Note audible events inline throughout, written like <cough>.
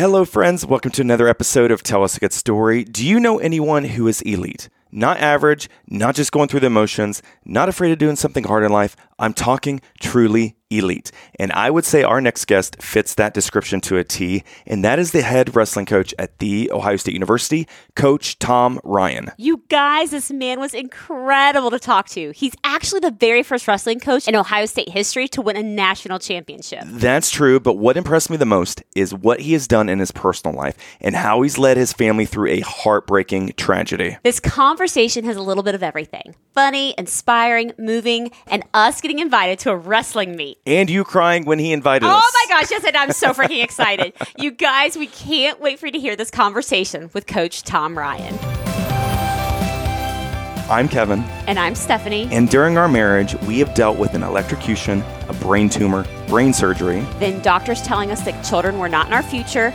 Hello, friends. Welcome to another episode of Tell Us a Good Story. Do you know anyone who is elite? Not average, not just going through the motions, not afraid of doing something hard in life. I'm talking truly elite. And I would say our next guest fits that description to a T, and that is the head wrestling coach at The Ohio State University, Coach Tom Ryan. You guys, this man was incredible to talk to. He's actually the very first wrestling coach in Ohio State history to win a national championship. That's true, but what impressed me the most is what he has done in his personal life and how he's led his family through a heartbreaking tragedy. This conversation has a little bit of everything funny, inspiring, moving, and us getting invited to a wrestling meet. And you crying when he invited Oh us. Oh my gosh, yes, and I'm so freaking excited. You guys, we can't wait for you to hear this conversation with Coach Tom Ryan. I'm Kevin, And I'm Stephanie. and during our marriage, we have dealt with an electrocution, a brain tumor, brain surgery, Then doctors telling us that children were not in our future,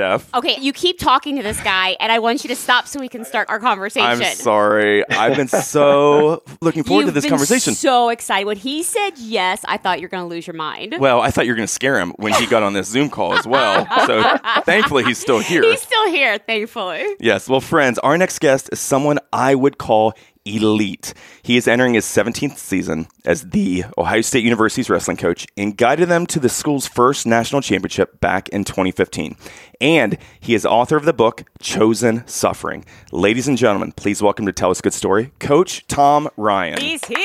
Steph. Okay, you keep talking to this guy, and I want you to stop so we can start our conversation. I'm sorry. I've been so <laughs> looking forward You've to this been conversation. So excited when he said yes. I thought you're going to lose your mind. well, I thought you were going to scare him when he got on this Zoom call as well. So <laughs> thankfully, he's still here. He's still here, thankfully. Yes. Well, friends, our next guest is someone I would call elite. He is entering his 17th season as the Ohio State University's wrestling coach and guided them to the school's first national championship back in 2015. And he is author of the book Chosen Suffering. Ladies and gentlemen, please welcome to Tell Us a Good Story, Coach Tom Ryan. He's here.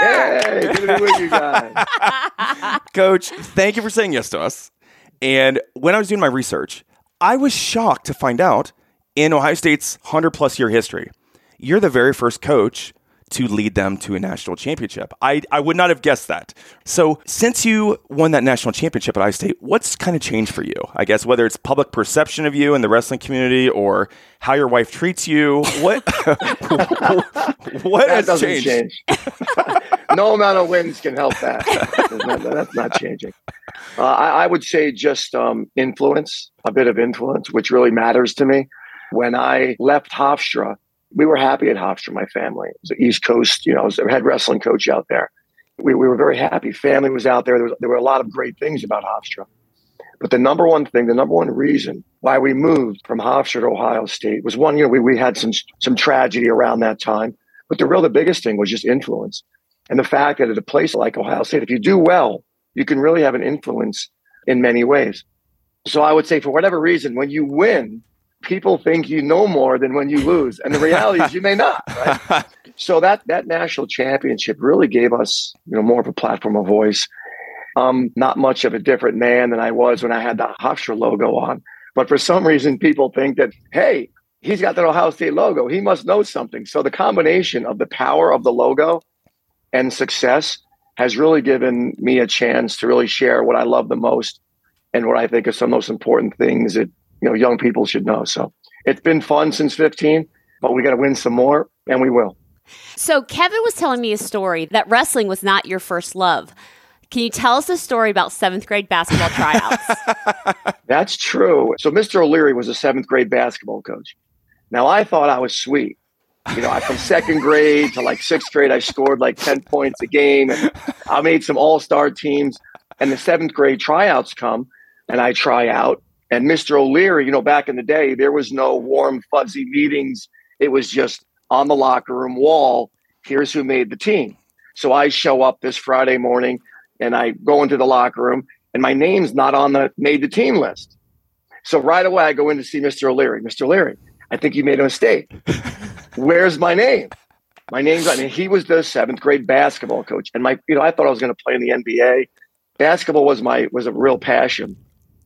Hey, good to be with you guys. <laughs> Coach, thank you for saying yes to us. And when I was doing my research, I was shocked to find out in Ohio State's 100 plus year history, you're the very first coach to lead them to a national championship. I, I would not have guessed that. So, since you won that national championship at Ohio State, what's kind of changed for you? I guess whether it's public perception of you in the wrestling community or how your wife treats you, what <laughs> what That has changed? change. <laughs> no amount of wins can help that. That's not, that's not changing. Uh, I, I would say just um, influence, a bit of influence, which really matters to me. When I left Hofstra, we were happy at Hofstra, my family. It was the East Coast, you know, I was a head wrestling coach out there. We, we were very happy. Family was out there. There, was, there were a lot of great things about Hofstra. But the number one thing, the number one reason why we moved from Hofstra to Ohio State was one, you know, we, we had some some tragedy around that time. But the real, the biggest thing was just influence. And the fact that at a place like Ohio State, if you do well, you can really have an influence in many ways. So I would say, for whatever reason, when you win, people think you know more than when you lose. And the reality is you may not. Right? <laughs> So that that national championship really gave us, you know, more of a platform of voice. Um, not much of a different man than I was when I had the Hofstra logo on. But for some reason, people think that, hey, he's got that Ohio State logo. He must know something. So the combination of the power of the logo and success has really given me a chance to really share what I love the most and what I think are some of the most important things that you know young people should know. So it's been fun since 15, but we got to win some more, and we will. So, Kevin was telling me a story that wrestling was not your first love. Can you tell us a story about seventh grade basketball tryouts? <laughs> That's true. So Mr. O'Leary was a seventh grade basketball coach. Now I thought I was sweet. You know, I from second grade to like sixth grade, I scored like 10 points a game and I made some all-star teams. And the seventh grade tryouts come and I try out. And Mr. O'Leary, you know, back in the day, there was no warm, fuzzy meetings. It was just on the locker room wall. Here's who made the team. So I show up this Friday morning and I go into the locker room and my name's not on the made the team list. So right away I go in to see Mr. O'Leary. Mr. O'Leary, I think you made a mistake. <laughs> Where's my name? My name's on. And he was the seventh grade basketball coach, and my, you know, I thought I was going to play in the NBA. Basketball was my was a real passion.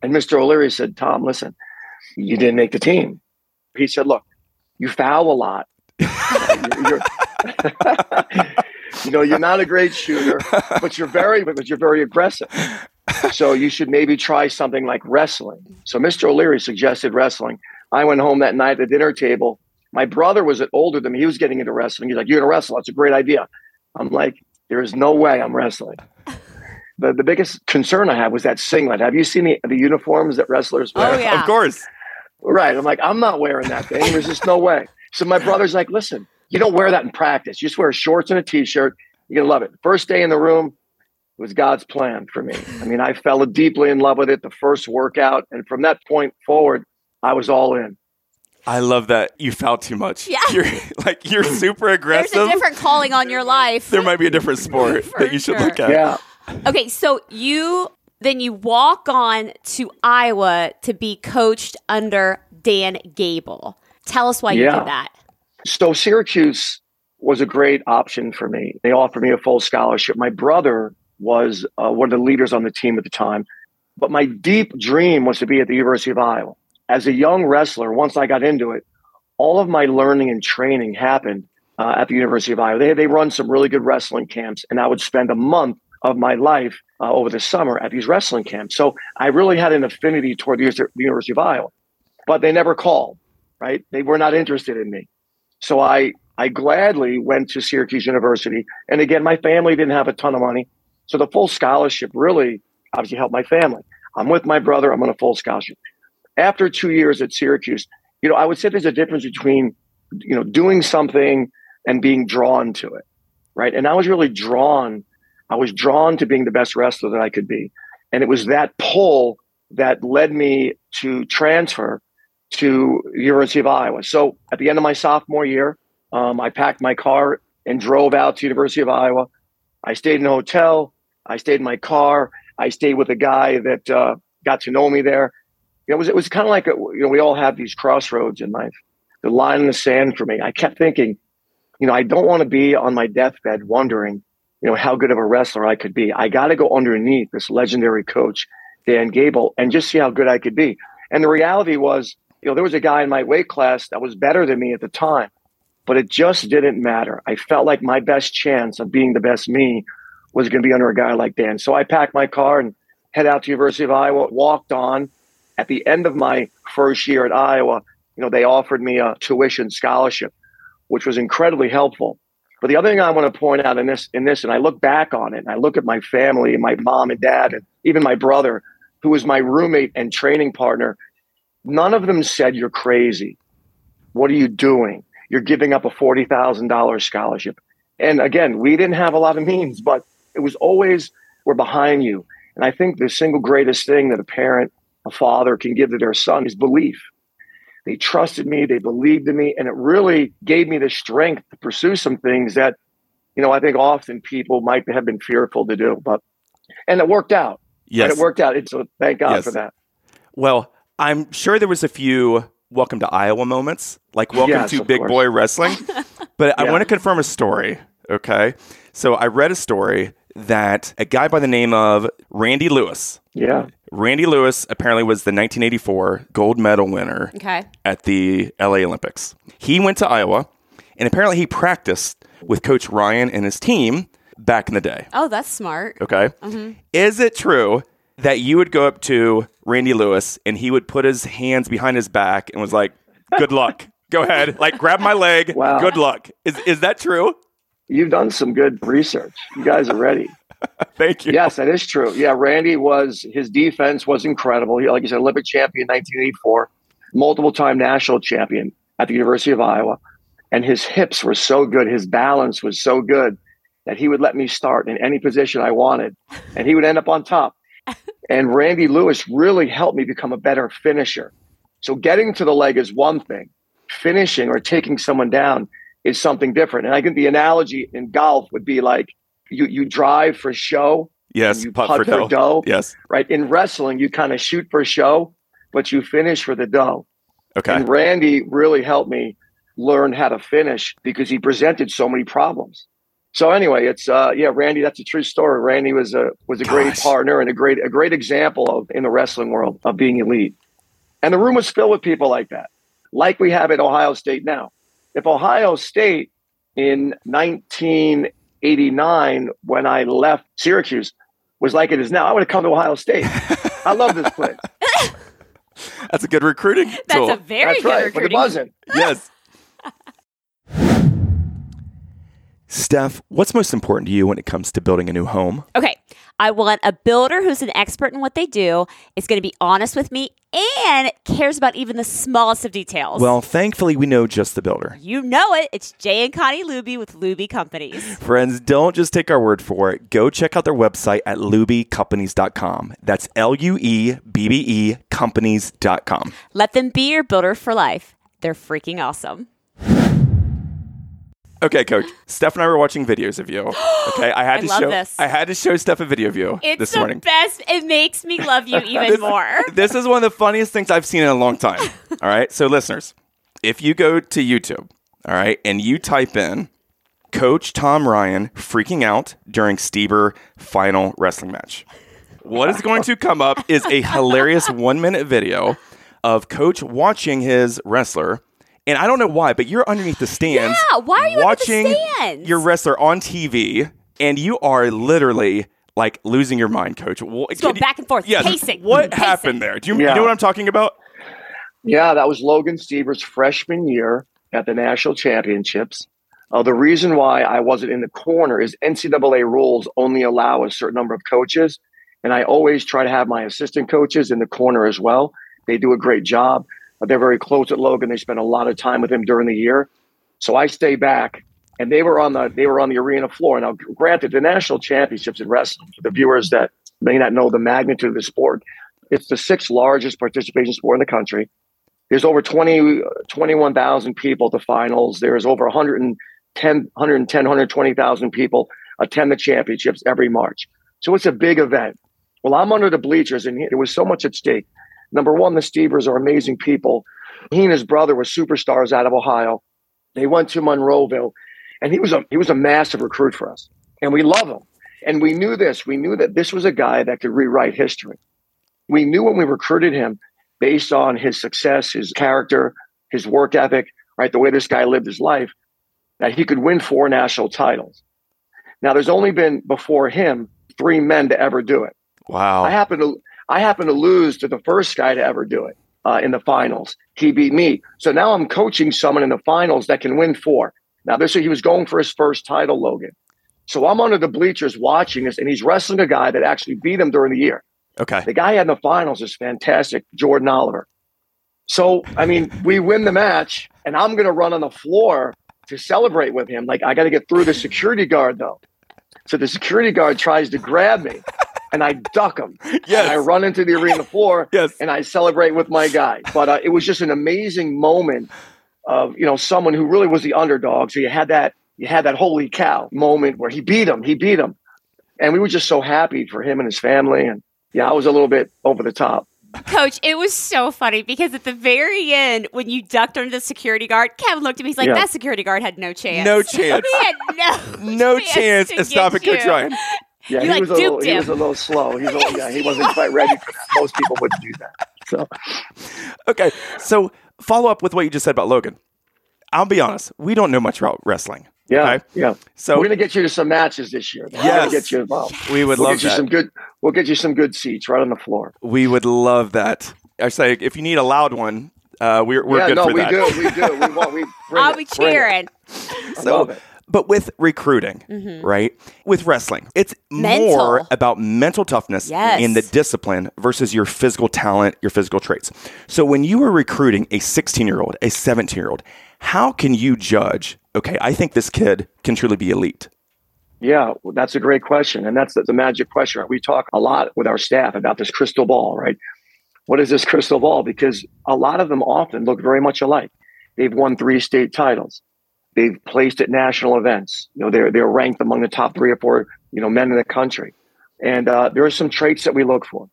And Mr. O'Leary said, "Tom, listen, you didn't make the team." He said, "Look, you foul a lot. <laughs> You're- you're- <laughs> you know, you're not a great shooter, but you're very, but you're very aggressive. so you should maybe try something like wrestling. So Mr. O'Leary suggested wrestling. I went home that night at the dinner table. My brother was older than me. He was getting into wrestling. He's like, You're to wrestle. That's a great idea. I'm like, There is no way I'm wrestling. The, the biggest concern I had was that singlet. Have you seen the, the uniforms that wrestlers oh, wear? Oh, yeah. Of course. Right. I'm like, I'm not wearing that thing. There's just no way. So my brother's like, listen, you don't wear that in practice. You just wear shorts and a t-shirt. You're gonna love it. First day in the room it was God's plan for me. I mean, I fell deeply in love with it the first workout. And from that point forward, I was all in. I love that you felt too much. Yeah. <laughs> You're like you're super aggressive. There's a different calling on your life. there might be a different sport <laughs> that you should sure. look at. Yeah. Okay, so you then you walk on to Iowa to be coached under Dan Gable. Tell us why you did that. So Syracuse was a great option for me. They offered me a full scholarship. My brother was uh, one of the leaders on the team at the time, but my deep dream was to be at the University of Iowa. As a young wrestler, once I got into it, all of my learning and training happened uh, at the University of Iowa. They they run some really good wrestling camps, and I would spend a month of my life uh, over the summer at these wrestling camps. So I really had an affinity toward the, University of Iowa, but they never called. Right? They were not interested in me. So I I gladly went to Syracuse University. And again, my family didn't have a ton of money. So the full scholarship really obviously helped my family. I'm with my brother, I'm on a full scholarship. After two years at Syracuse, you know, I would say there's a difference between, you know, doing something and being drawn to it. Right. And I was really drawn, I was drawn to being the best wrestler that I could be. And it was that pull that led me to transfer to University of Iowa. So at the end of my sophomore year, um, I packed my car and drove out to University of Iowa. I stayed in a hotel. I stayed in my car. I stayed with a guy that uh, got to know me there. It was it was kind of like a, you know we all have these crossroads in life. The line in the sand for me. I kept thinking, you know, I don't want to be on my deathbed wondering, you know, how good of a wrestler I could be. I got to go underneath this legendary coach, Dan Gable, and just see how good I could be. And the reality was, you know, there was a guy in my weight class that was better than me at the time, but it just didn't matter. I felt like my best chance of being the best me was going to be under a guy like Dan. So I packed my car and head out to University of Iowa, walked on. At the end of my first year at Iowa, you know, they offered me a tuition scholarship, which was incredibly helpful. But the other thing I want to point out in this, in this, and I look back on it, and I look at my family, and my mom and dad, and even my brother, who was my roommate and training partner. None of them said you're crazy. What are you doing? You're giving up a forty thousand dollars scholarship. And again, we didn't have a lot of means, but it was always we're behind you. And I think the single greatest thing that a parent, a father can give to their son is belief. They trusted me, they believed in me, and it really gave me the strength to pursue some things that, you know, I think often people might have been fearful to do. But and it worked out. Yes. And it worked out. So thank God Yes. for that. Well, I'm sure there was a few welcome to Iowa moments, like welcome Yes, to Big course. Boy Wrestling. <laughs> but I want to confirm a story. Okay. So I read a story that a guy by the name of Randy Lewis, Yeah. Randy Lewis apparently was the 1984 gold medal winner Okay. at the LA Olympics. He went to Iowa and apparently he practiced with Coach Ryan and his team back in the day. Oh, that's smart. Okay. Mm-hmm. Is it true that you would go up to Randy Lewis and he would put his hands behind his back and was like, "Good luck. Go ahead. Like grab my leg. <laughs> Wow. Good luck." Is is that true? You've done some good research. You guys are ready. <laughs> Thank you. yes, that is true. Yeah, Randy was his defense was incredible. He, like you said, Olympic champion, 1984, multiple time national champion at the University of Iowa, and his hips were so good, his balance was so good that he would let me start in any position I wanted, and he would end up on top. And Randy Lewis really helped me become a better finisher. So getting to the leg is one thing, finishing or taking someone down is something different. And I think the analogy in golf would be like you you drive for show, Yes. you Putt, putt for for dough. dough. Yes. right? In wrestling, you kind of shoot for show, but you finish for the dough. Okay. And Randy really helped me learn how to finish because he presented so many problems. So anyway, it's uh yeah, Randy, that's a true story. Randy was a was a great partner and a great a great example of in the wrestling world of being elite. And the room was filled with people like that, like we have at Ohio State now. If Ohio State in 1989, when I left Syracuse, was like it is now, I would have come to Ohio State. I love this place. <laughs> That's a good recruiting That's tool. a very That's good right, but it wasn't. yes. Steph, what's most important to you when it comes to building a new home? Okay. I want a builder who's an expert in what they do, is going to be honest with me, and cares about even the smallest of details. Well, thankfully, we know just the builder. you know it. It's Jay and Connie Luebbe with Luebbe Companies. Friends, don't just take our word for it. Go check out their website at luebbecompanies.com. That's L U E B B E companies.com. Let them be your builder for life. They're freaking awesome. Okay, coach. Steph and I were watching videos of you. <gasps> Okay, I had I to show this. I had to show Steph a video of you It's this the morning. best. It makes me love you <laughs> even more. <laughs> This is one of the funniest things I've seen in a long time. <laughs> All right. So, listeners, if you go to YouTube, all right, and you type in Coach Tom Ryan freaking out during Stieber final wrestling match, what is going to come up is a hilarious one minute video of Coach watching his wrestler. And I don't know why, but you're underneath the stands. Yeah, why are you under the watching stands? your wrestler on TV, and you are literally like losing your mind, Coach. Wha- It's going you- back and forth, Yes. pacing, What pacing. happened there? Do you, you know what I'm talking about? Yeah, that was Logan Stieber's freshman year at the national championships. Uh, the reason why I wasn't in the corner is NCAA rules only allow a certain number of coaches. And I always try to have my assistant coaches in the corner as well. They do a great job. They're very close at Logan. They spend a lot of time with him during the year. So I stay back. And they were on the they were on the arena floor. Now, granted, the national championships in wrestling, the viewers that may not know the magnitude of the sport, it's the sixth largest participation sport in the country. There's over 20, 21,000 people at the finals. There's over 110, 110 120,000 people attend the championships every March. So it's a big event. Well, I'm under the bleachers, and there was so much at stake. Number one, the Stiebers are amazing people. He and his brother were superstars out of Ohio. They went to Monroeville, and he was a he was a massive recruit for us, and we love him. And we knew this. We knew that this was a guy that could rewrite history. We knew when we recruited him based on his success, his character, his work ethic, right? The way this guy lived his life, that he could win four national titles. Now, there's only been before him three men to ever do it. Wow. I happen to I happen to lose to the first guy to ever do it uh, in the finals. He beat me. So now I'm coaching someone in the finals that can win four. Now this is he was going for his first title, Logan. So I'm under the bleachers watching this, and he's wrestling a guy that actually beat him during the year. okay. The guy in the finals is fantastic, Jordan Oliver. So, I mean, we win the match, and I'm going to run on the floor to celebrate with him. Like, I got to get through the security guard, though. So the security guard tries to grab me, and I duck him. Yes. <laughs> And I run into the arena floor, <laughs> Yes. and I celebrate with my guy. But uh, it was just an amazing moment of you know someone who really was the underdog. So you had that you had that holy cow moment where he beat him, he beat him, and we were just so happy for him and his family. And yeah, I was a little bit over the top. Coach, it was so funny because at the very end, when you ducked under the security guard, Kevin looked at me. He's like, Yeah. "That security guard had no chance. No chance. <laughs> he had no No chance to to stop it, Coach you." Ryan. Yeah, You, he like, was a little, duped he was a little slow. He's a little, yeah, he wasn't quite ready for that. Most people wouldn't do that. So Okay. So follow up with what you just said about Logan. I'll be honest. We don't know much about wrestling. yeah, Okay. yeah. So We're gonna get you to some matches this year. We're gonna get you involved. we would We'll love get you some good. We'll get you some good seats right on the floor. we would love that. I say if you need a loud one, uh, we're we're yeah, good no, for we that. do. We do. We want. We. <laughs> I'll it, be cheering. So, it. But with recruiting, mm-hmm. right? With wrestling, it's Mental. more about mental toughness Yes. in the discipline versus your physical talent, your physical traits. So when you are recruiting a 16 year old, a 17 year old, how can you judge? Okay, I think this kid can truly be elite. Yeah, well, that's a great question. And that's the, the magic question. We talk a lot with our staff about this crystal ball, right? What is this crystal ball? Because a lot of them often look very much alike. They've won three state titles. They've placed at national events. You know, they're they're ranked among the top three or four, you know, men in the country. And uh, there are some traits that we look for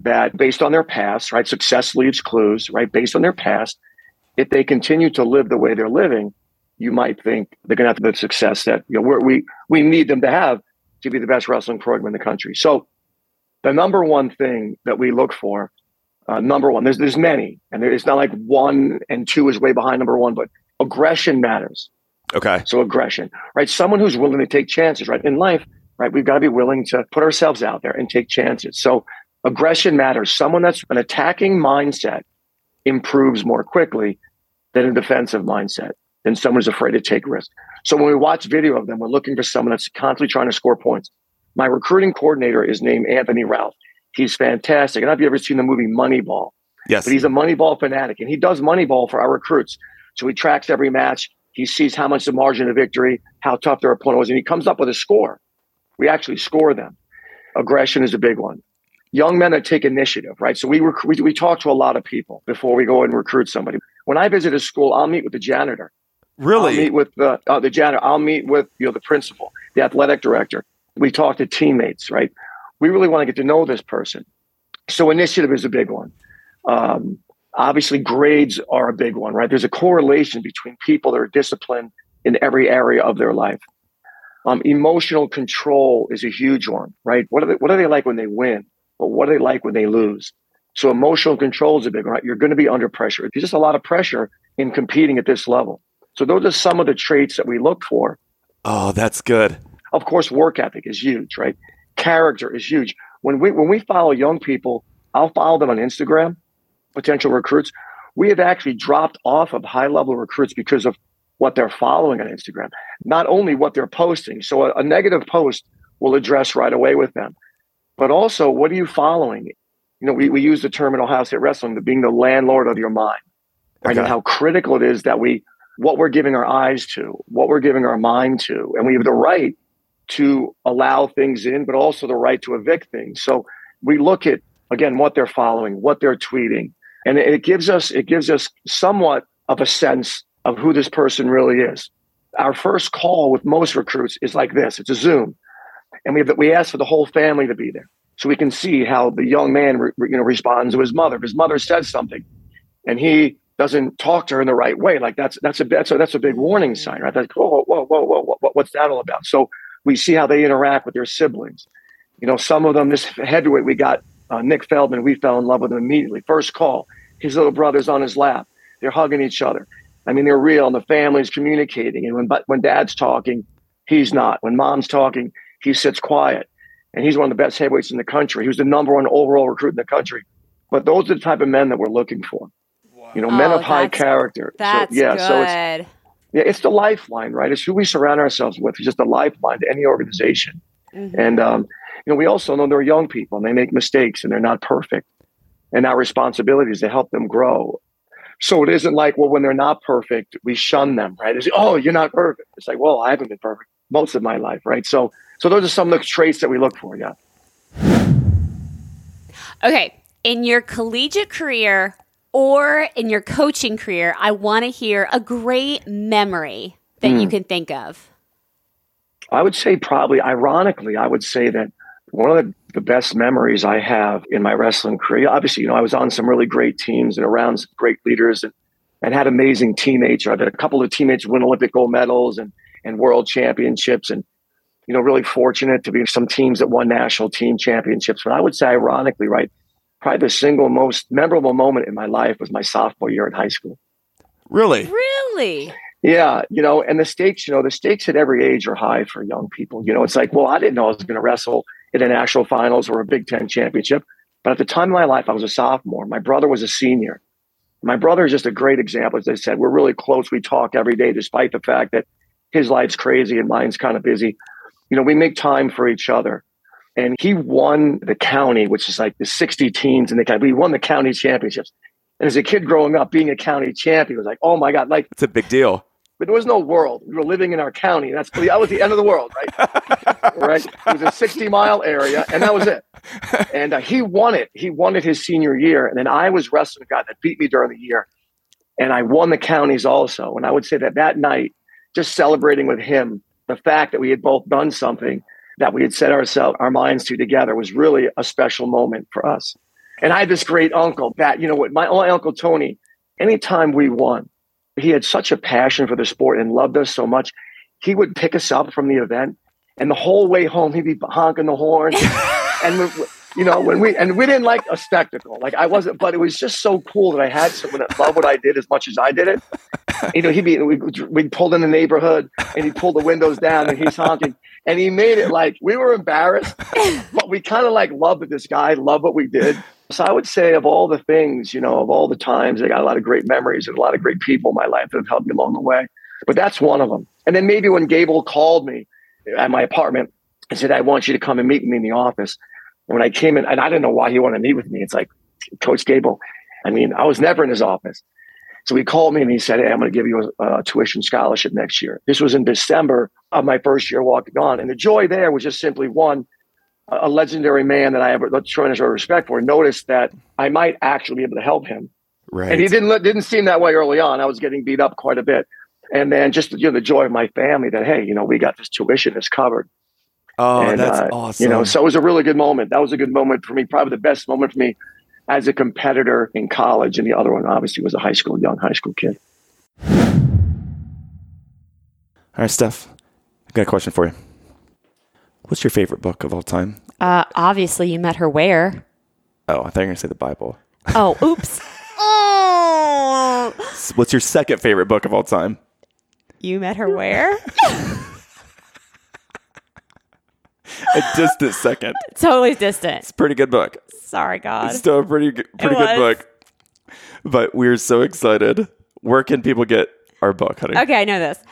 that, based on their past, right? Success leaves clues, right? Based on their past, if they continue to live the way they're living, you might think they're going to have the success that you know we we need them to have to be the best wrestling program in the country. So, the number one thing that we look for, uh, number one, there's there's many, and there, it's not like one and two is way behind number one, but aggression matters. Okay. So aggression, right? Someone who's willing to take chances, right? In life, right? We've got to be willing to put ourselves out there and take chances. So aggression matters. Someone that's an attacking mindset improves more quickly than a defensive mindset, than someone who's afraid to take risks. So when we watch video of them, we're looking for someone that's constantly trying to score points. My recruiting coordinator is named Anthony Ralph. He's fantastic. And have you've ever seen the movie Moneyball? Yes. But he's a Moneyball fanatic and he does Moneyball for our recruits. So he tracks every match. He sees how much the margin of victory, how tough their opponent was, and he comes up with a score. We actually score them. Aggression is a big one. Young men that take initiative, right? So we, rec- we we talk to a lot of people before we go and recruit somebody. When I visit a school, I'll meet with the janitor. I'll really? meet with the uh, the janitor. I'll meet with you know the principal, the athletic director. We talk to teammates, right? We really want to get to know this person. So initiative is a big one. Um, obviously, grades are a big one, right? There's a correlation between people that are disciplined in every area of their life. Um, emotional control is a huge one, right? What are they, what are they like when they win? But what are they like when they lose? So emotional control is a big one, right? You're going to be under pressure. There's just a lot of pressure in competing at this level. So those are some of the traits that we look for. Oh, that's good. Of course, work ethic is huge, right? Character is huge. When we when we follow young people, I'll follow them on Instagram, potential recruits. We have actually dropped off of high level recruits because of what they're following on Instagram, not only what they're posting. So a, a negative post will address right away with them, but also what are you following? You know, we, we use the term in Ohio State Wrestling, the being the landlord of your mind, right? And how critical it is that we what we're giving our eyes to, what we're giving our mind to, and we have the right to allow things in, but also the right to evict things. So we look at again what they're following, what they're tweeting, and it, it gives us it gives us somewhat of a sense of who this person really is. Our first call with most recruits is like this: it's a Zoom, and we we ask for the whole family to be there, so we can see how the young man re, you know responds to his mother. If his mother says something, and he doesn't talk to her in the right way, like that's that's a that's a, that's a big warning sign, right? That's whoa whoa whoa whoa whoa, whoa what's that all about? So we see how they interact with their siblings. You know, some of them, this heavyweight, we got uh, Nick Feldman. We fell in love with him immediately. First call, his little brother's on his lap. They're hugging each other. I mean, they're real, and the family's communicating. And when but when dad's talking, he's not. When mom's talking, he sits quiet. And he's one of the best heavyweights in the country. He was the number one overall recruit in the country. But those are the type of men that we're looking for. You know, men Oh, of high that's- character. So, That's yeah, so it's good. yeah, it's the lifeline, right? It's who we surround ourselves with. It's just a lifeline to any organization. Mhm. And um, you know, we also know they're young people and they make mistakes and they're not perfect. And our responsibility is to help them grow. So it isn't like, well, when they're not perfect, we shun them, right? It's, oh, you're not perfect. It's like, well, I haven't been perfect most of my life, right? So, so those are some of the traits that we look for. Yeah. Okay. In your collegiate career or in your coaching career, I want to hear a great memory that Hmm. you can think of. I would say probably, ironically, I would say that one of the, the best memories I have in my wrestling career, obviously, you know, I was on some really great teams and around some great leaders and, and had amazing teammates. I've had a couple of teammates win Olympic gold medals and, and world championships and, you know, really fortunate to be in some teams that won national team championships. But I would say, ironically, right, probably the single most memorable moment in my life was my sophomore year in high school. Really? Really? Yeah, you know, and the stakes, you know, the stakes at every age are high for young people. You know, it's like, well, I didn't know I was going to wrestle in a national finals or a Big Ten championship. But at the time of my life, I was a sophomore. My brother was a senior. My brother is just a great example. As I said, we're really close. We talk every day, despite the fact that his life's crazy and mine's kind of busy. You know, we make time for each other. And he won the county, which is like the 60 teams in the county. We won the county championships. And as a kid growing up, being a county champion was like, oh my God, like It's a big deal. But there was no world. We were living in our county. That's that was the end of the world, right? <laughs> right. It was a sixty mile area, and that was it. And uh, he won it. He won it his senior year, and then I was wrestling a guy that beat me during the year, and I won the counties also. And I would say that that night, just celebrating with him, the fact that we had both done something that we had set ourselves our minds to together was really a special moment for us. And I had this great uncle that you know what my, my uncle Tony. Anytime we won, he had such a passion for the sport and loved us so much. He would pick us up from the event, and the whole way home he'd be honking the horn. <laughs> and we, you know when we and we didn't like a spectacle, like I wasn't, but it was just so cool that I had someone that loved what I did as much as I did it. You know, he'd be we'd, we'd pull in the neighborhood and he'd pull the windows down and he's honking. and he made it like we were embarrassed, but we kind of like loved this guy, loved what we did. So I would say of all the things, you know, of all the times, I got a lot of great memories and a lot of great people in my life that have helped me along the way. But that's one of them. And then maybe when Gable called me at my apartment and said, I want you to come and meet me in the office. And when I came in, and I didn't know why he wanted to meet with me. It's like, Coach Gable. I mean, I was never in his office. So he called me and he said, Hey, I'm going to give you a, a, tuition scholarship next year. This was in December of my first year walking on. And the joy there was just simply one, a legendary man that I have a tremendous respect for noticed that I might actually be able to help him. Right. And he didn't didn't seem that way early on. I was getting beat up quite a bit. And then just you know the joy of my family that hey, you know, we got this tuition is covered. Oh, and, that's uh, awesome. You know, so it was a really good moment. That was a good moment for me, probably the best moment for me as a competitor in college. And the other one obviously was a high school, young high school kid. All right, Steph, I got a question for you. What's your favorite book of all time? Uh, obviously, you met her where? Oh, I thought you were going to say the Bible. Oh, oops. <laughs> oh, What's your second favorite book of all time? you met her where? <laughs> A distant second. totally distant. It's a pretty good book. Sorry, God. It's still a pretty good, pretty good book. But we're so excited. Where can people get our book, honey? Okay, I know this.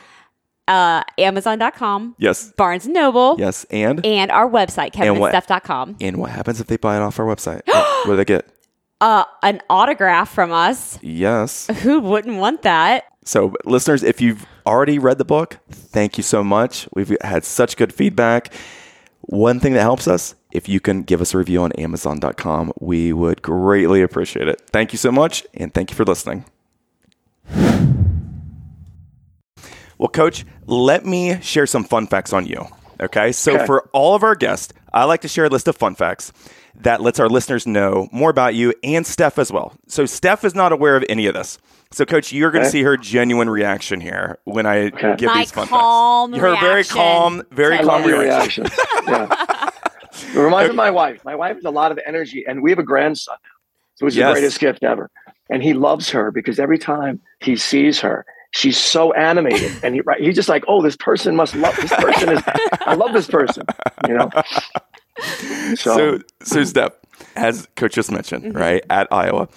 Uh, Amazon.com, Yes. Barnes & Noble, Yes. And and our website, And what- kevinandsteph.com. and what happens if they buy it off our website? <gasps> what, what do they get? Uh, an autograph from us. Yes. Who wouldn't want that? So, listeners, if you've already read the book, thank you so much. We've had such good feedback. One thing that helps us, if you can give us a review on Amazon.com, we would greatly appreciate it. Thank you so much, and thank you for listening. Well, Coach, let me share some fun facts on you. Okay. So, Okay. for all of our guests, I like to share a list of fun facts that lets our listeners know more about you and Steph as well. So, Steph is not aware of any of this. So, Coach, you're going to Okay. see her genuine reaction here when I Okay. give My these fun calm facts. Her very calm, very to calm reaction. reaction. <laughs> yeah. It reminds me of my wife. My wife has a lot of energy, and we have a grandson. So it's Yes. the greatest gift ever. And he loves her because every time he sees her, she's so animated. And he, right, he's just like, oh, this person must love this person. Is, I love this person. You know? So, so Steph, as Coach just mentioned, Mm-hmm. right at Iowa,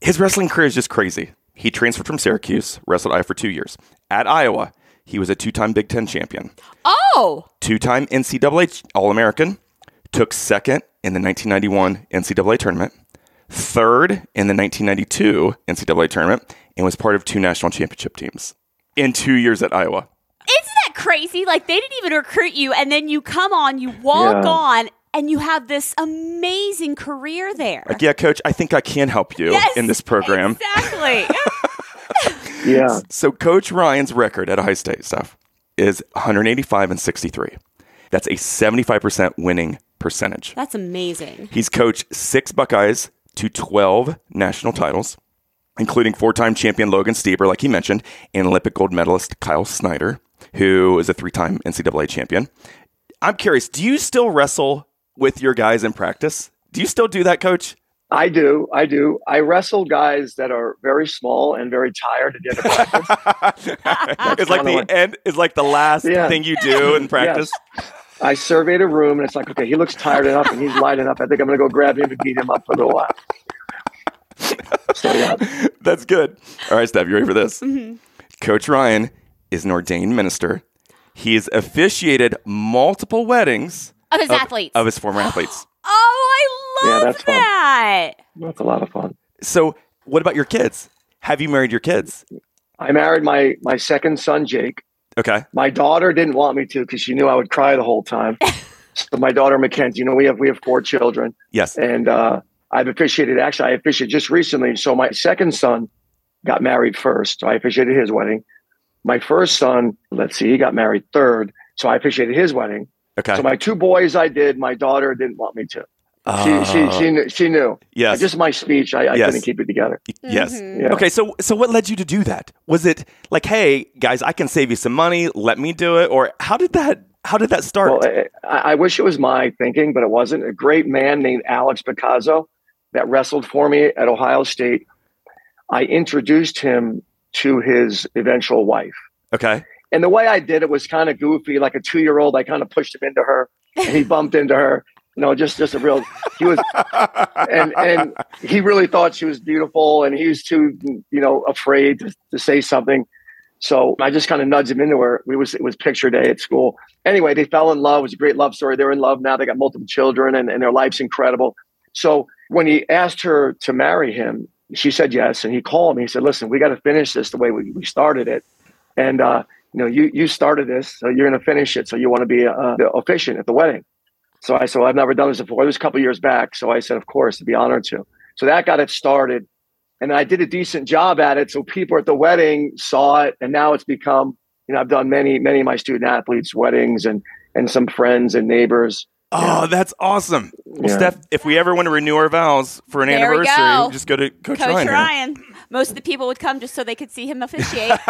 his wrestling career is just crazy. He transferred from Syracuse, wrestled Iowa for two years. At Iowa, he was a two-time Big Ten champion, Oh, two-time NCAA All-American, took second in the 1991 NCAA tournament, third in the 1992 NCAA tournament, and was part of two national championship teams in two years at Iowa. isn't that crazy? Like they didn't even recruit you, and then you come on, you walk Yeah. on, and you have this amazing career there. Like, yeah, Coach, I think I can help you Yes, in this program. Exactly. <laughs> Yeah. So Coach Ryan's record at Ohio State Steph is 185 and 63. That's a 75% winning percentage. That's amazing. He's coached six Buckeyes to 12 national titles, including four-time champion Logan Stieber, like he mentioned, and Olympic gold medalist Kyle Snyder, who is a three-time NCAA champion. I'm curious, do you still wrestle with your guys in practice? Do you still do that, Coach? I do. I do. I wrestle guys that are very small and very tired at the end of practice. <laughs> it's like the end. It's like the last Yeah. thing you do in <laughs> practice. I surveyed a room and it's like, okay, he looks tired enough and he's light enough. I think I'm going to go grab him and beat him up for a little while. So, yeah. <laughs> That's good. All right, Steph, you ready for this? Mm-hmm. Coach Ryan is an ordained minister. He's officiated multiple weddings Of his athletes. of his former athletes. <gasps> oh, I Yeah, love that's fun. that. That's a lot of fun. So, what about your kids? Have you married your kids? I married my, my second son, Jake. Okay. My daughter didn't want me to because she knew I would cry the whole time. <laughs> so my daughter Mackenzie, you know, we have we have four children, Yes. and uh, I've officiated. Actually, I officiated just recently. So my second son got married first. So I officiated his wedding. My first son, let's see, he got married third. So I officiated his wedding. Okay. So my two boys, I did. My daughter didn't want me to. She she Oh, she knew. She knew. yes. Just my speech, I, I Yes. couldn't keep it together. yes. Mhm. Yeah. Okay. So, so what led you to do that? Was it like, hey, guys, I can save you some money. Let me do it, or how did that? How did that start? Well, I, I wish it was my thinking, but it wasn't. A great man named Alex Picasso that wrestled for me at Ohio State. I introduced him to his eventual wife, okay. And the way I did it was kind of goofy, like a two year old. I kind of pushed him into her, and he bumped into her. Know, just just a real. He was, and and he really thought she was beautiful, and he was too, you know, afraid to, to say something. So I just kind of nudged him into her. We was it was picture day at school. Anyway, they fell in love. It was a great love story. They're in love now. They got multiple children, and, and their life's incredible. So when he asked her to marry him, she said yes. And he called me. He said, "Listen, we got to finish this the way we, we started it." And uh, you know, you you started this, so you're going to finish it. So you want to be uh, the officiant at the wedding. So I said, well, I've never done this before. It was a couple years back. So I said, of course, to be honored to. So that got it started. And I did a decent job at it. So people at the wedding saw it. And now it's become, you know, I've done many, many of my student athletes' weddings and and some friends and neighbors. Oh, that's awesome. Well, Yeah. Steph, if we ever want to renew our vows for an There we anniversary, go. just go to Coach, Coach Ryan. Ryan. Most of the people would come just so they could see him officiate. <laughs>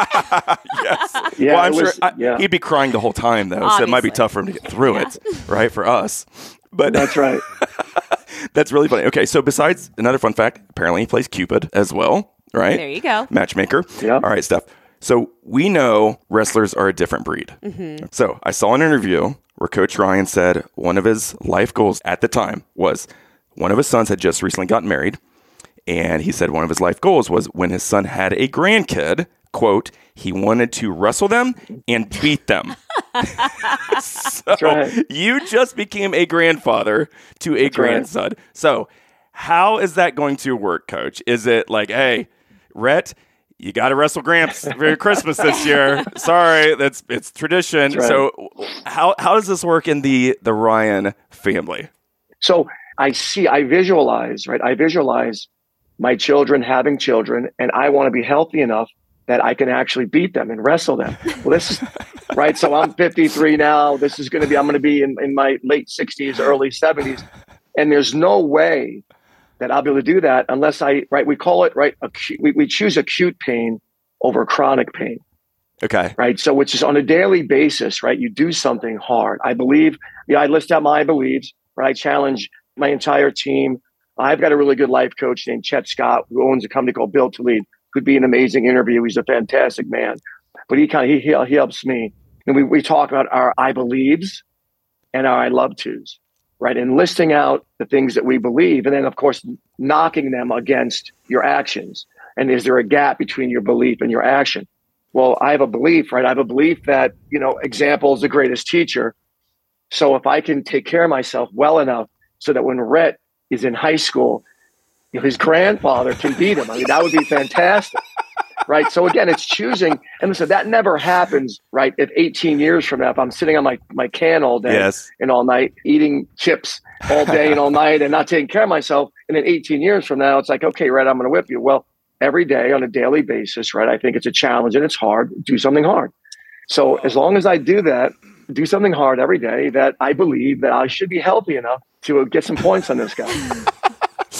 yes. <laughs> Yeah, well, I'm it sure was- I, yeah. he'd be crying the whole time, though, so it might be Obviously. tough for him to get through it, right? For us. But That's right. <laughs> that's really funny. Okay, so besides another fun fact, apparently he plays Cupid as well, right? there you go. matchmaker. Yeah. All right, Steph. So we know wrestlers are a different breed. Mm-hmm. So I saw an interview where Coach Ryan said one of his life goals at the time was one of his sons had just recently gotten married. And he said one of his life goals was when his son had a grandkid, quote, he wanted to wrestle them and beat them. <laughs> so right. you just became a grandfather to a right. grandson. So how is that going to work, coach? Is it like, hey, Rhett, you got to wrestle Gramps for Christmas this <laughs> year. Sorry, that's it's tradition. That's right. So how how does this work in the the Ryan family? So I see, I visualize, right? I visualize my children having children, and I want to be healthy enough that I can actually beat them and wrestle them. Well, this is <laughs> right. So I'm 53 now. This is going to be, I'm going to be in, in my late 60s, early 70s. And there's no way that I'll be able to do that unless I, right? We call it, right? Acute, we, we choose acute pain over chronic pain Okay. right? So, which is on a daily basis, right? You do something hard. I believe, yeah, I list out my beliefs, right? I challenge my entire team. I've got a really good life coach named Chet Scott, who owns a company called Built to Lead. Could be an amazing interview. He's a fantastic man, but he kind of he, he he helps me, and we we talk about our I believes and our I love tos, right? And listing out the things that we believe, and then of course knocking them against your actions. And is there a gap between your belief and your action? well i have a belief right i have a belief that you know example is the greatest teacher so if i can take care of myself well enough so that when rhett is in high school his grandfather can beat him i mean that would be fantastic right so again it's choosing and so that never happens right if 18 years from now if i'm sitting on my, my can all day Yes. and all night eating chips all day and all night and not taking care of myself and then 18 years from now it's like okay rhett i'm going to whip you well every day on a daily basis, right? I think it's a challenge and it's hard. Do something hard. So as long as I do that, do something hard every day, that I believe that I should be healthy enough to get some points on this guy. <laughs>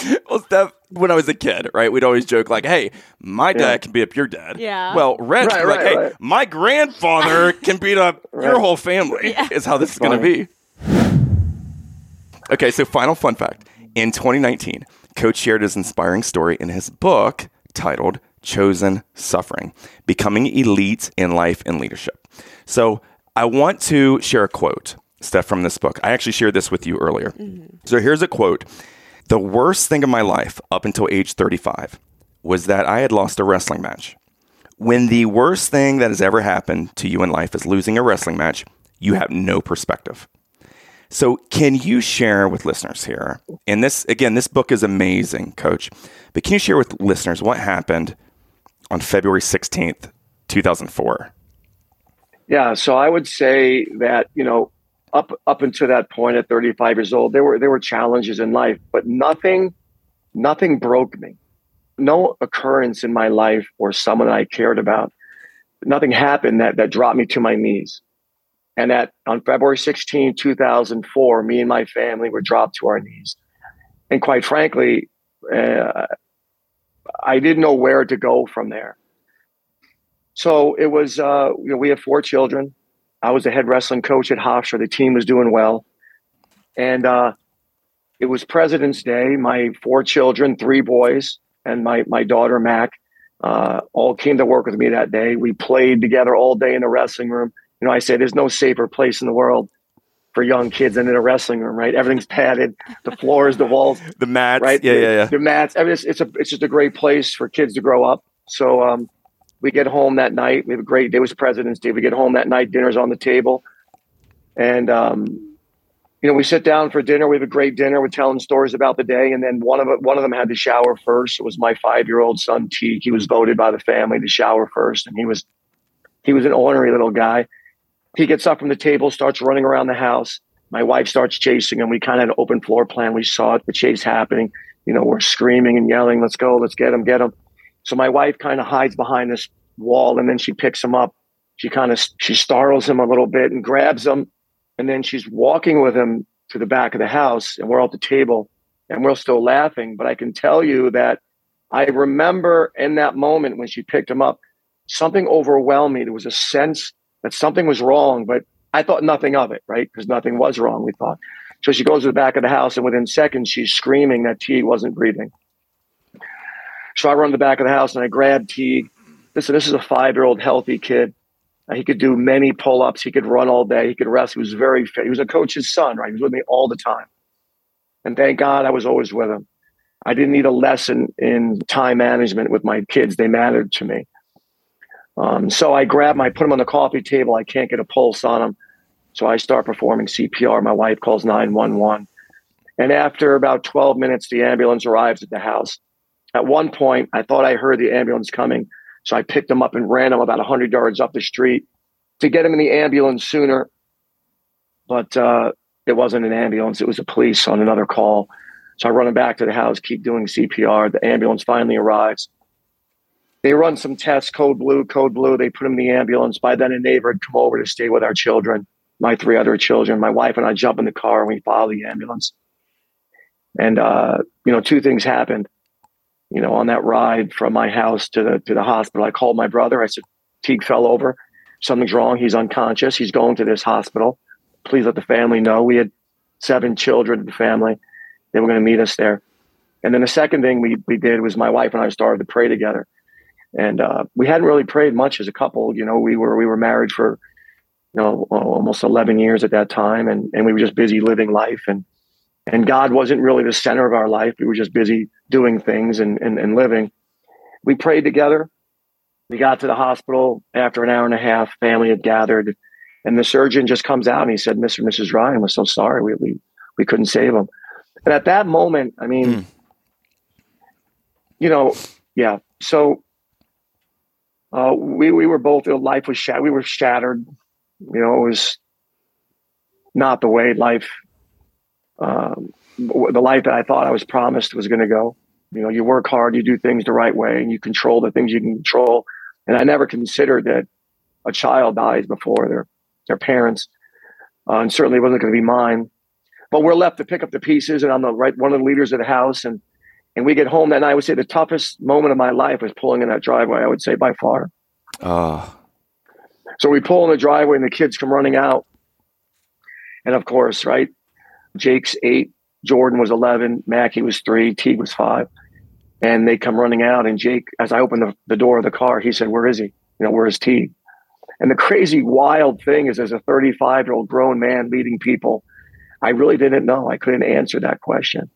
<laughs> Well, Steph, when I was a kid, right, we'd always joke like, "Hey, my dad Yeah. can beat up your dad." Yeah. Well, Rhett Right, could like, right, "Hey, right. my grandfather <laughs> can beat up your whole family." Is how this is going to be. Okay, so final fun fact: in 2019, Coach shared his inspiring story in his book titled "Chosen Suffering: Becoming Elite in Life and Leadership." So, I want to share a quote, Steph, from this book. I actually shared this with you earlier. Mm-hmm. So here's a quote. The worst thing of my life up until age 35 was that I had lost a wrestling match. When the worst thing that has ever happened to you in life is losing a wrestling match, you have no perspective. So, can you share with listeners here? And this, again, this book is amazing, coach. But can you share with listeners what happened on February 16th, 2004? Yeah, so I would say that you know, up up until that point at 35 years old, there were there were challenges in life, but nothing, nothing broke me. No occurrence in my life or someone I cared about, nothing happened that that dropped me to my knees. And that on February 16, 2004, me and my family were dropped to our knees. And quite frankly, uh, I didn't know where to go from there. So it was, uh, you know, we have four children. I was the head wrestling coach at Hofstra. The team was doing well. And uh, it was President's Day. My four children, three boys, and my, my daughter, Mac, uh, all came to work with me that day. We played together all day in the wrestling room. You know, I say there's no safer place in the world for young kids than in a wrestling room, right? Everything's padded, the floors, the walls, <laughs> the mats, right? Yeah, the, yeah, yeah. The mats. I mean, it's, it's a it's just a great place for kids to grow up. So um, we get home that night. We have a great day. It was President's Day. We get home that night. Dinner's on the table, and um, you know we sit down for dinner. We have a great dinner. We're telling stories about the day, and then one of one of them had to shower first. It was my five year old son Teague. He was voted by the family to shower first, and he was he was an ornery little guy. He gets up from the table, starts running around the house. My wife starts chasing him. We kind of had an open floor plan. We saw it, the chase happening. You know, we're screaming and yelling, let's go, let's get him, get him. So my wife kind of hides behind this wall and then she picks him up. She kind of she startles him a little bit and grabs him. And then she's walking with him to the back of the house and we're at the table and we're still laughing. But I can tell you that I remember in that moment when she picked him up, something overwhelmed me. There was a sense that something was wrong, but I thought nothing of it, right? Because nothing was wrong, we thought. So she goes to the back of the house, and within seconds, she's screaming that T wasn't breathing. So I run to the back of the house and I grab Teague. Listen, this is a five year old healthy kid. Uh, he could do many pull ups. He could run all day. He could rest. He was very fit. He was a coach's son, right? He was with me all the time. And thank God I was always with him. I didn't need a lesson in time management with my kids, they mattered to me. Um, so I grab him, I put him on the coffee table. I can't get a pulse on him. So I start performing CPR. My wife calls 911. And after about 12 minutes, the ambulance arrives at the house. At one point, I thought I heard the ambulance coming. So I picked him up and ran him about 100 yards up the street to get him in the ambulance sooner. But uh, it wasn't an ambulance, it was a police on another call. So I run him back to the house, keep doing CPR. The ambulance finally arrives. They run some tests, code blue, code blue. They put him in the ambulance. By then, a neighbor had come over to stay with our children, my three other children. My wife and I jump in the car and we follow the ambulance. And, uh, you know, two things happened. You know, on that ride from my house to the, to the hospital, I called my brother. I said, Teague fell over. Something's wrong. He's unconscious. He's going to this hospital. Please let the family know. We had seven children in the family. They were going to meet us there. And then the second thing we, we did was my wife and I started to pray together and uh, we hadn't really prayed much as a couple. You know, we were we were married for you know almost eleven years at that time, and and we were just busy living life, and and God wasn't really the center of our life. We were just busy doing things and and, and living. We prayed together. We got to the hospital after an hour and a half. Family had gathered, and the surgeon just comes out and he said, "Mr. and Mrs. Ryan, we're so sorry. We we we couldn't save him." And at that moment, I mean, mm. you know, yeah. So uh, we we were both life was shattered. We were shattered. You know, it was not the way life, um, the life that I thought I was promised was going to go. You know, you work hard, you do things the right way, and you control the things you can control. And I never considered that a child dies before their their parents, uh, and certainly wasn't going to be mine. But we're left to pick up the pieces, and I'm the right one of the leaders of the house, and and we get home that night. I would say the toughest moment of my life was pulling in that driveway. I would say by far. Oh. So we pull in the driveway, and the kids come running out. And of course, right, Jake's eight, Jordan was eleven, Mackie was three, Teague was five, and they come running out. And Jake, as I opened the, the door of the car, he said, "Where is he? You know, where is Teague?" And the crazy, wild thing is, as a 35 year old grown man leading people, I really didn't know. I couldn't answer that question.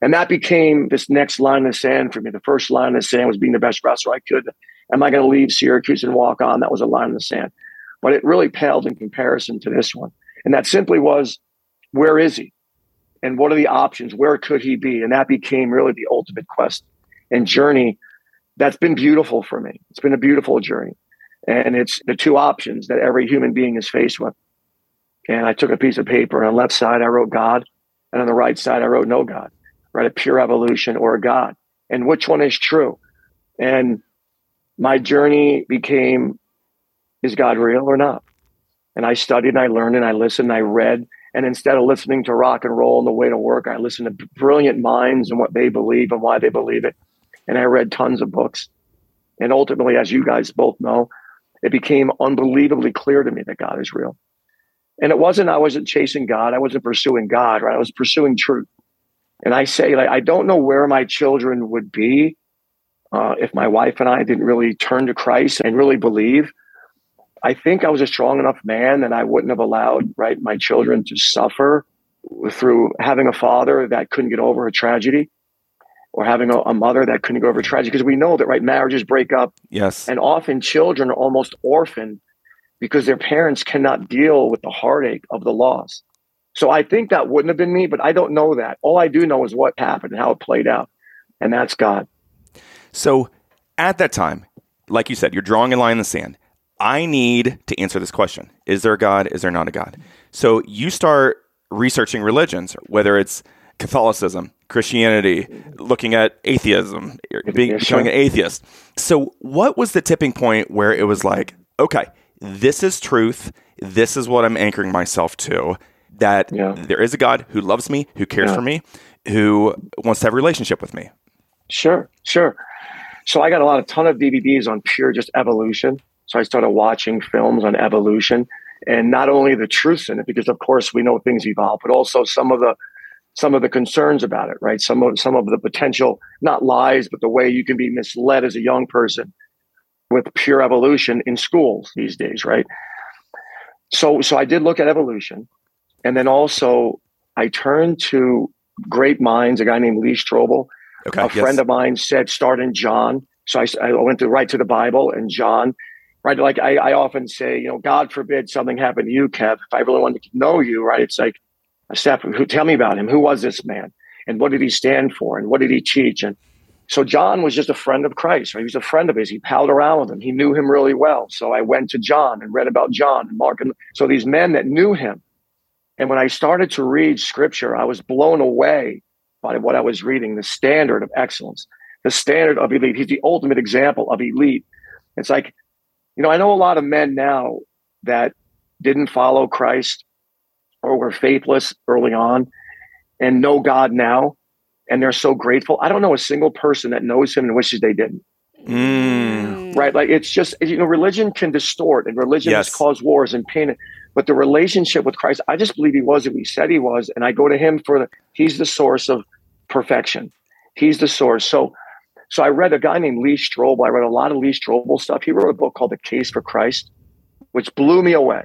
And that became this next line of sand for me. The first line of sand was being the best wrestler I could. Am I going to leave Syracuse and walk on? That was a line in the sand. But it really paled in comparison to this one. And that simply was, where is he? And what are the options? Where could he be? And that became really the ultimate quest and journey that's been beautiful for me. It's been a beautiful journey. And it's the two options that every human being is faced with. And I took a piece of paper. On the left side, I wrote God. And on the right side, I wrote no God right? A pure evolution or a God. And which one is true? And my journey became is God real or not? And I studied and I learned and I listened and I read. And instead of listening to rock and roll on the way to work, I listened to brilliant minds and what they believe and why they believe it. And I read tons of books. And ultimately, as you guys both know, it became unbelievably clear to me that God is real. And it wasn't, I wasn't chasing God. I wasn't pursuing God, right? I was pursuing truth. And I say, like, I don't know where my children would be uh, if my wife and I didn't really turn to Christ and really believe, I think I was a strong enough man that I wouldn't have allowed right my children to suffer through having a father that couldn't get over a tragedy or having a, a mother that couldn't get over a tragedy because we know that right marriages break up Yes. and often children are almost orphaned because their parents cannot deal with the heartache of the loss. So I think that wouldn't have been me, but I don't know that. All I do know is what happened and how it played out. And that's God. So at that time, like you said, you're drawing a line in the sand. I need to answer this question. Is there a God? Is there not a God? So you start researching religions, whether it's Catholicism, Christianity, looking at atheism, being, becoming an atheist. So what was the tipping point where it was like, okay, this is truth. This is what I'm anchoring myself to. That Yeah. there is a God who loves me, who cares Yeah. for me, who wants to have a relationship with me. Sure, sure. So I got a lot, a ton of DVDs on pure just evolution. So I started watching films on evolution and not only the truths in it, because of course we know things evolve, but also some of the some of the concerns about it, right? Some of some of the potential, not lies, but the way you can be misled as a young person with pure evolution in schools these days, right? So so I did look at evolution. And then also I turned to great minds, a guy named Lee Strobel, Okay. a yes. friend of mine said start in John. So I, I went to right to the Bible and John, right? Like I, I often say, you know, God forbid something happened to you, Kev. If I really wanted to know you, right? It's like, Steph, who tell me about him? Who was this man? And what did he stand for? And what did he teach? And so John was just a friend of Christ. Right? He was a friend of his. He palled around with him. He knew him really well. So I went to John and read about John and Mark. And so these men that knew him. And when I started to read scripture, I was blown away by what I was reading, the standard of excellence, the standard of elite. He's the ultimate example of elite. It's like, you know, I know a lot of men now that didn't follow Christ or were faithless early on and know God now, and they're so grateful. I don't know a single person that knows him and wishes they didn't. Mm. Right? Like it's just you know, religion can distort, and religion Yes. has caused wars and pain. But the relationship with Christ, I just believe He was who He said He was, and I go to Him for the. He's the source of perfection. He's the source. So, so I read a guy named Lee Strobel. I read a lot of Lee Strobel stuff. He wrote a book called The Case for Christ, which blew me away.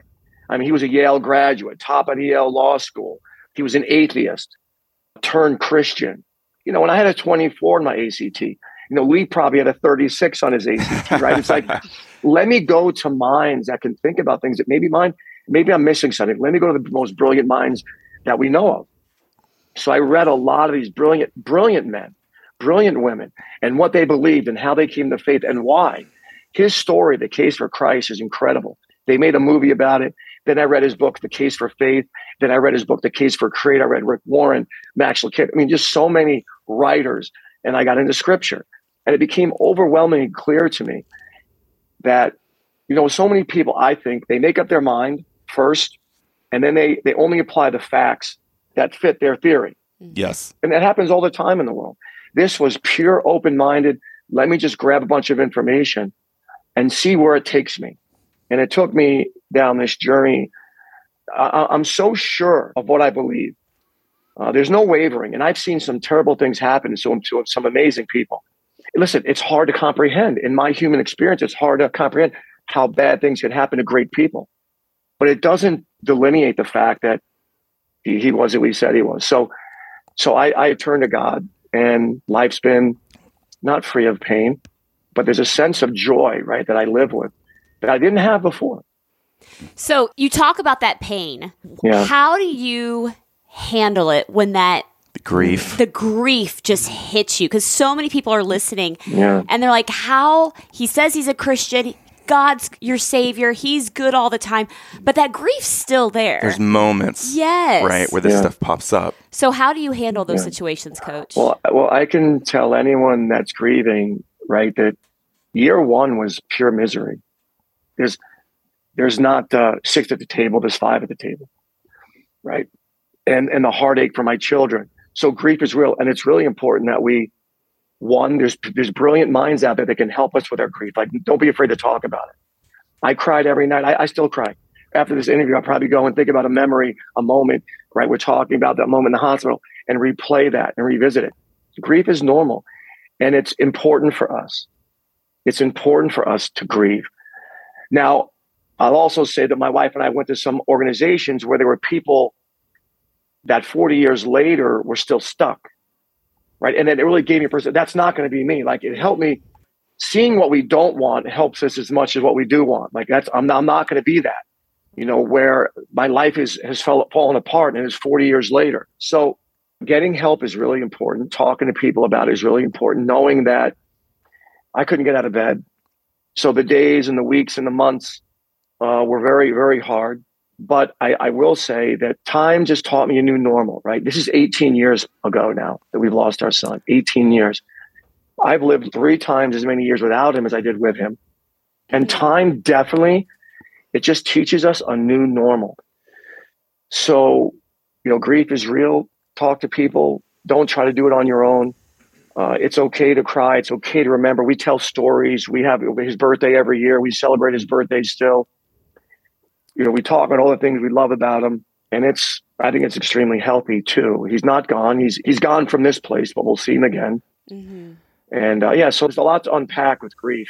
I mean, he was a Yale graduate, top of the Yale Law School. He was an atheist turned Christian. You know, when I had a 24 in my ACT, you know, Lee probably had a 36 on his ACT, right? It's like, <laughs> let me go to minds that can think about things that maybe mine, maybe I'm missing something. Let me go to the most brilliant minds that we know of. So I read a lot of these brilliant, brilliant men, brilliant women, and what they believed and how they came to faith and why. His story, The Case for Christ, is incredible. They made a movie about it. Then I read his book, The Case for Faith. Then I read his book, The Case for Creed. I read Rick Warren, Max Lucado. I mean, just so many writers. And I got into scripture. And it became overwhelmingly clear to me that, you know, so many people, I think, they make up their mind first, and then they, they only apply the facts that fit their theory. Yes. And that happens all the time in the world. This was pure open minded. Let me just grab a bunch of information and see where it takes me. And it took me down this journey. I, I'm so sure of what I believe. Uh, there's no wavering. And I've seen some terrible things happen to, to some amazing people. Listen, it's hard to comprehend. In my human experience, it's hard to comprehend how bad things can happen to great people. But it doesn't delineate the fact that he, he was who he said he was. So, so I, I turn to God, and life's been not free of pain, but there's a sense of joy, right, that I live with that I didn't have before. So you talk about that pain. Yeah. How do you handle it when that The grief. the grief just hits you? Because so many people are listening Yeah. and they're like, "How he says he's a Christian." God's your savior. He's good all the time. But that grief's still there. There's moments, yes. right, where this Yeah. stuff pops up. so how do you handle those Yeah. situations, coach? Well, well, I can tell anyone that's grieving, right, that year one was pure misery. There's, there's not uh, six at the table. There's five at the table, right? And and the heartache for my children. So grief is real, and it's really important that we, one, there's there's brilliant minds out there that can help us with our grief. Like, don't be afraid to talk about it. I cried every night. I, I still cry. After this interview, I'll probably go and think about a memory, a moment, right? We're talking about that moment in the hospital and replay that and revisit it. Grief is normal. And it's important for us. It's important for us to grieve. Now, I'll also say that my wife and I went to some organizations where there were people that 40 years later were still stuck. Right. And then it really gave me a person that's not going to be me. Like it helped me seeing what we don't want helps us as much as what we do want. Like that's I'm not, I'm not going to be that. You know, where my life is has fell, fallen apart and it's 40 years later. So getting help is really important. Talking to people about it is really important. Knowing that I couldn't get out of bed. So the days and the weeks and the months uh, were very, very hard. But I, I, will say that time just taught me a new normal, right? This is 18 years ago now that we've lost our son, 18 years. I've lived three times as many years without him as I did with him. And mm-hmm. time definitely, it just teaches us a new normal. So, you know, grief is real. Talk to people. Don't try to do it on your own. Uh, it's okay to cry. It's okay to remember. We tell stories. We have his birthday every year. We celebrate his birthday still you know, we talk about all the things we love about him, and it's I think it's extremely healthy too. He's not gone. He's he's gone from this place, but we'll see him again. Mm-hmm. And uh, yeah, so there's a lot to unpack with grief.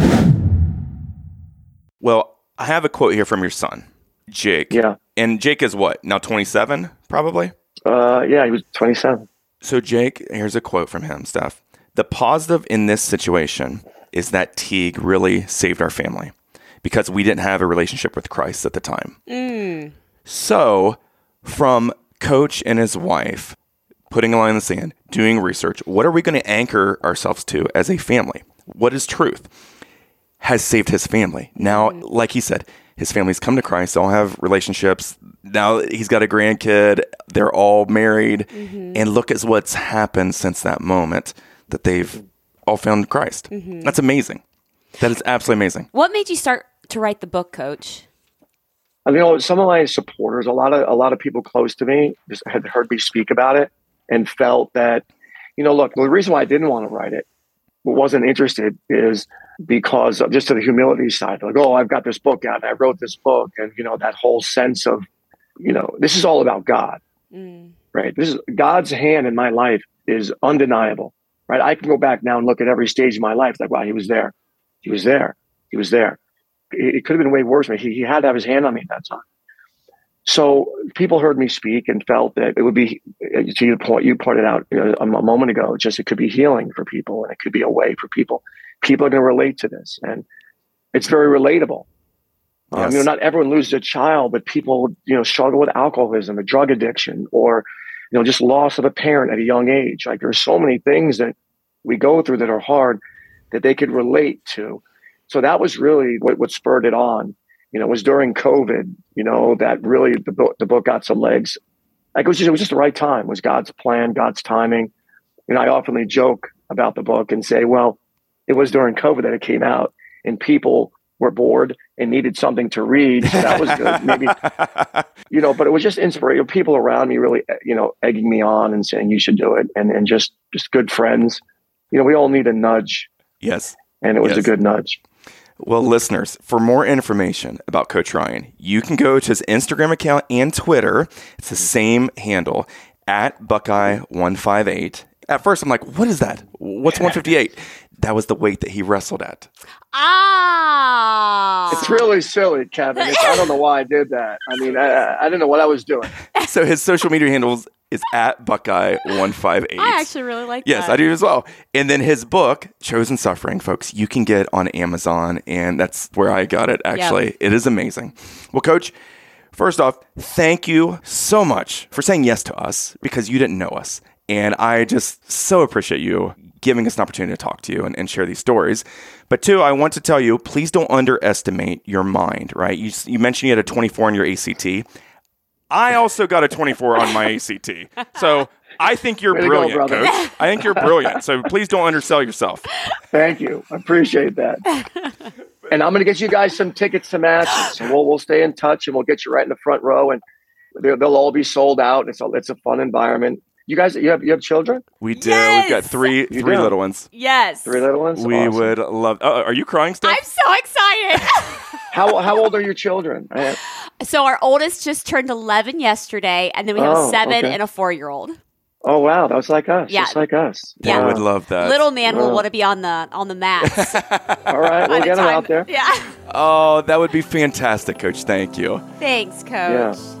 Well, I have a quote here from your son, Jake. Yeah. And Jake is what? Now 27, probably? Uh, yeah, he was 27. So, Jake, here's a quote from him, Steph. The positive in this situation is that Teague really saved our family because we didn't have a relationship with Christ at the time. Mm. So, from Coach and his wife putting a line in the sand, doing research, what are we going to anchor ourselves to as a family? What is truth? Has saved his family. Now, mm-hmm. like he said, his family's come to Christ, they all have relationships. Now he's got a grandkid, they're all married. Mm-hmm. And look at what's happened since that moment that they've all found Christ. Mm-hmm. That's amazing. That is absolutely amazing. What made you start to write the book, coach? I mean, you know, some of my supporters, a lot of a lot of people close to me just had heard me speak about it and felt that, you know, look, the reason why I didn't want to write it, wasn't interested is because of just to the humility side, like, oh, I've got this book out I wrote this book. And, you know, that whole sense of, you know, this is all about God, mm. right? This is God's hand in my life is undeniable, right? I can go back now and look at every stage of my life, like, wow, he was there. He was there. He was there. It, it could have been way worse. He, he had to have his hand on me at that time. So people heard me speak and felt that it would be, to your point, you pointed out a, moment ago, just it could be healing for people and it could be a way for people people are going to relate to this, and it's very relatable. Yes. Um, you know, not everyone loses a child, but people, you know, struggle with alcoholism, or drug addiction, or you know, just loss of a parent at a young age. Like there's so many things that we go through that are hard that they could relate to. So that was really what, what spurred it on. You know, it was during COVID. You know, that really the book the book got some legs. Like it was just it was just the right time. It was God's plan, God's timing. You know, I oftenly joke about the book and say, well, it was during COVID that it came out, and people were bored and needed something to read. So that was good. Maybe, <laughs> you know, but it was just inspirational. People around me really, you know, egging me on and saying you should do it, and and just just good friends. You know, we all need a nudge. Yes, and it was yes. a good nudge. Well, listeners, for more information about Coach Ryan, you can go to his Instagram account and Twitter. It's the same handle at Buckeye158. At first, I'm like, what is that? What's 158? that was the weight that he wrestled at. Ah, it's really silly, Kevin. It's, I don't know why I did that. I mean, I, I didn't know what I was doing. <laughs> So his social media handles is at Buckeye one five eight. I actually really like. Yes, that. I do as well. And then his book, Chosen Suffering, folks, you can get on Amazon, and that's where I got it. Actually, yep. it is amazing. Well, Coach. First off, thank you so much for saying yes to us because you didn't know us. And I just so appreciate you giving us an opportunity to talk to you and, and, share these stories. But two, I want to tell you, please don't underestimate your mind, right? You, you mentioned you had a 24 on your ACT. I also got a 24 on my ACT. So I think you're Way to go, brilliant, coach. I think you're brilliant. So please don't undersell yourself. Thank you. I appreciate that. and I'm going to get you guys some tickets to matches. And we'll, we'll stay in touch and we'll get you right in the front row. And they'll, they'll all be sold out. It's a, it's a fun environment. You guys, you have, you have children? We do. We've got three You three do. little ones. Yes. Three little ones? We Awesome. would love. Oh, are you crying, Steph? I'm so excited. <laughs> How, how old are your children? So our oldest just turned 11 yesterday, and then we have a Oh, seven okay. and a four year old. Oh, wow. That was like us. Yeah. Just like us. Yeah, I would love that. Little man will want to be on the on the mats. <laughs> All right. We'll get him out there. Yeah. Oh, that would be fantastic, Coach. Thank you. Thanks, coach. Yeah.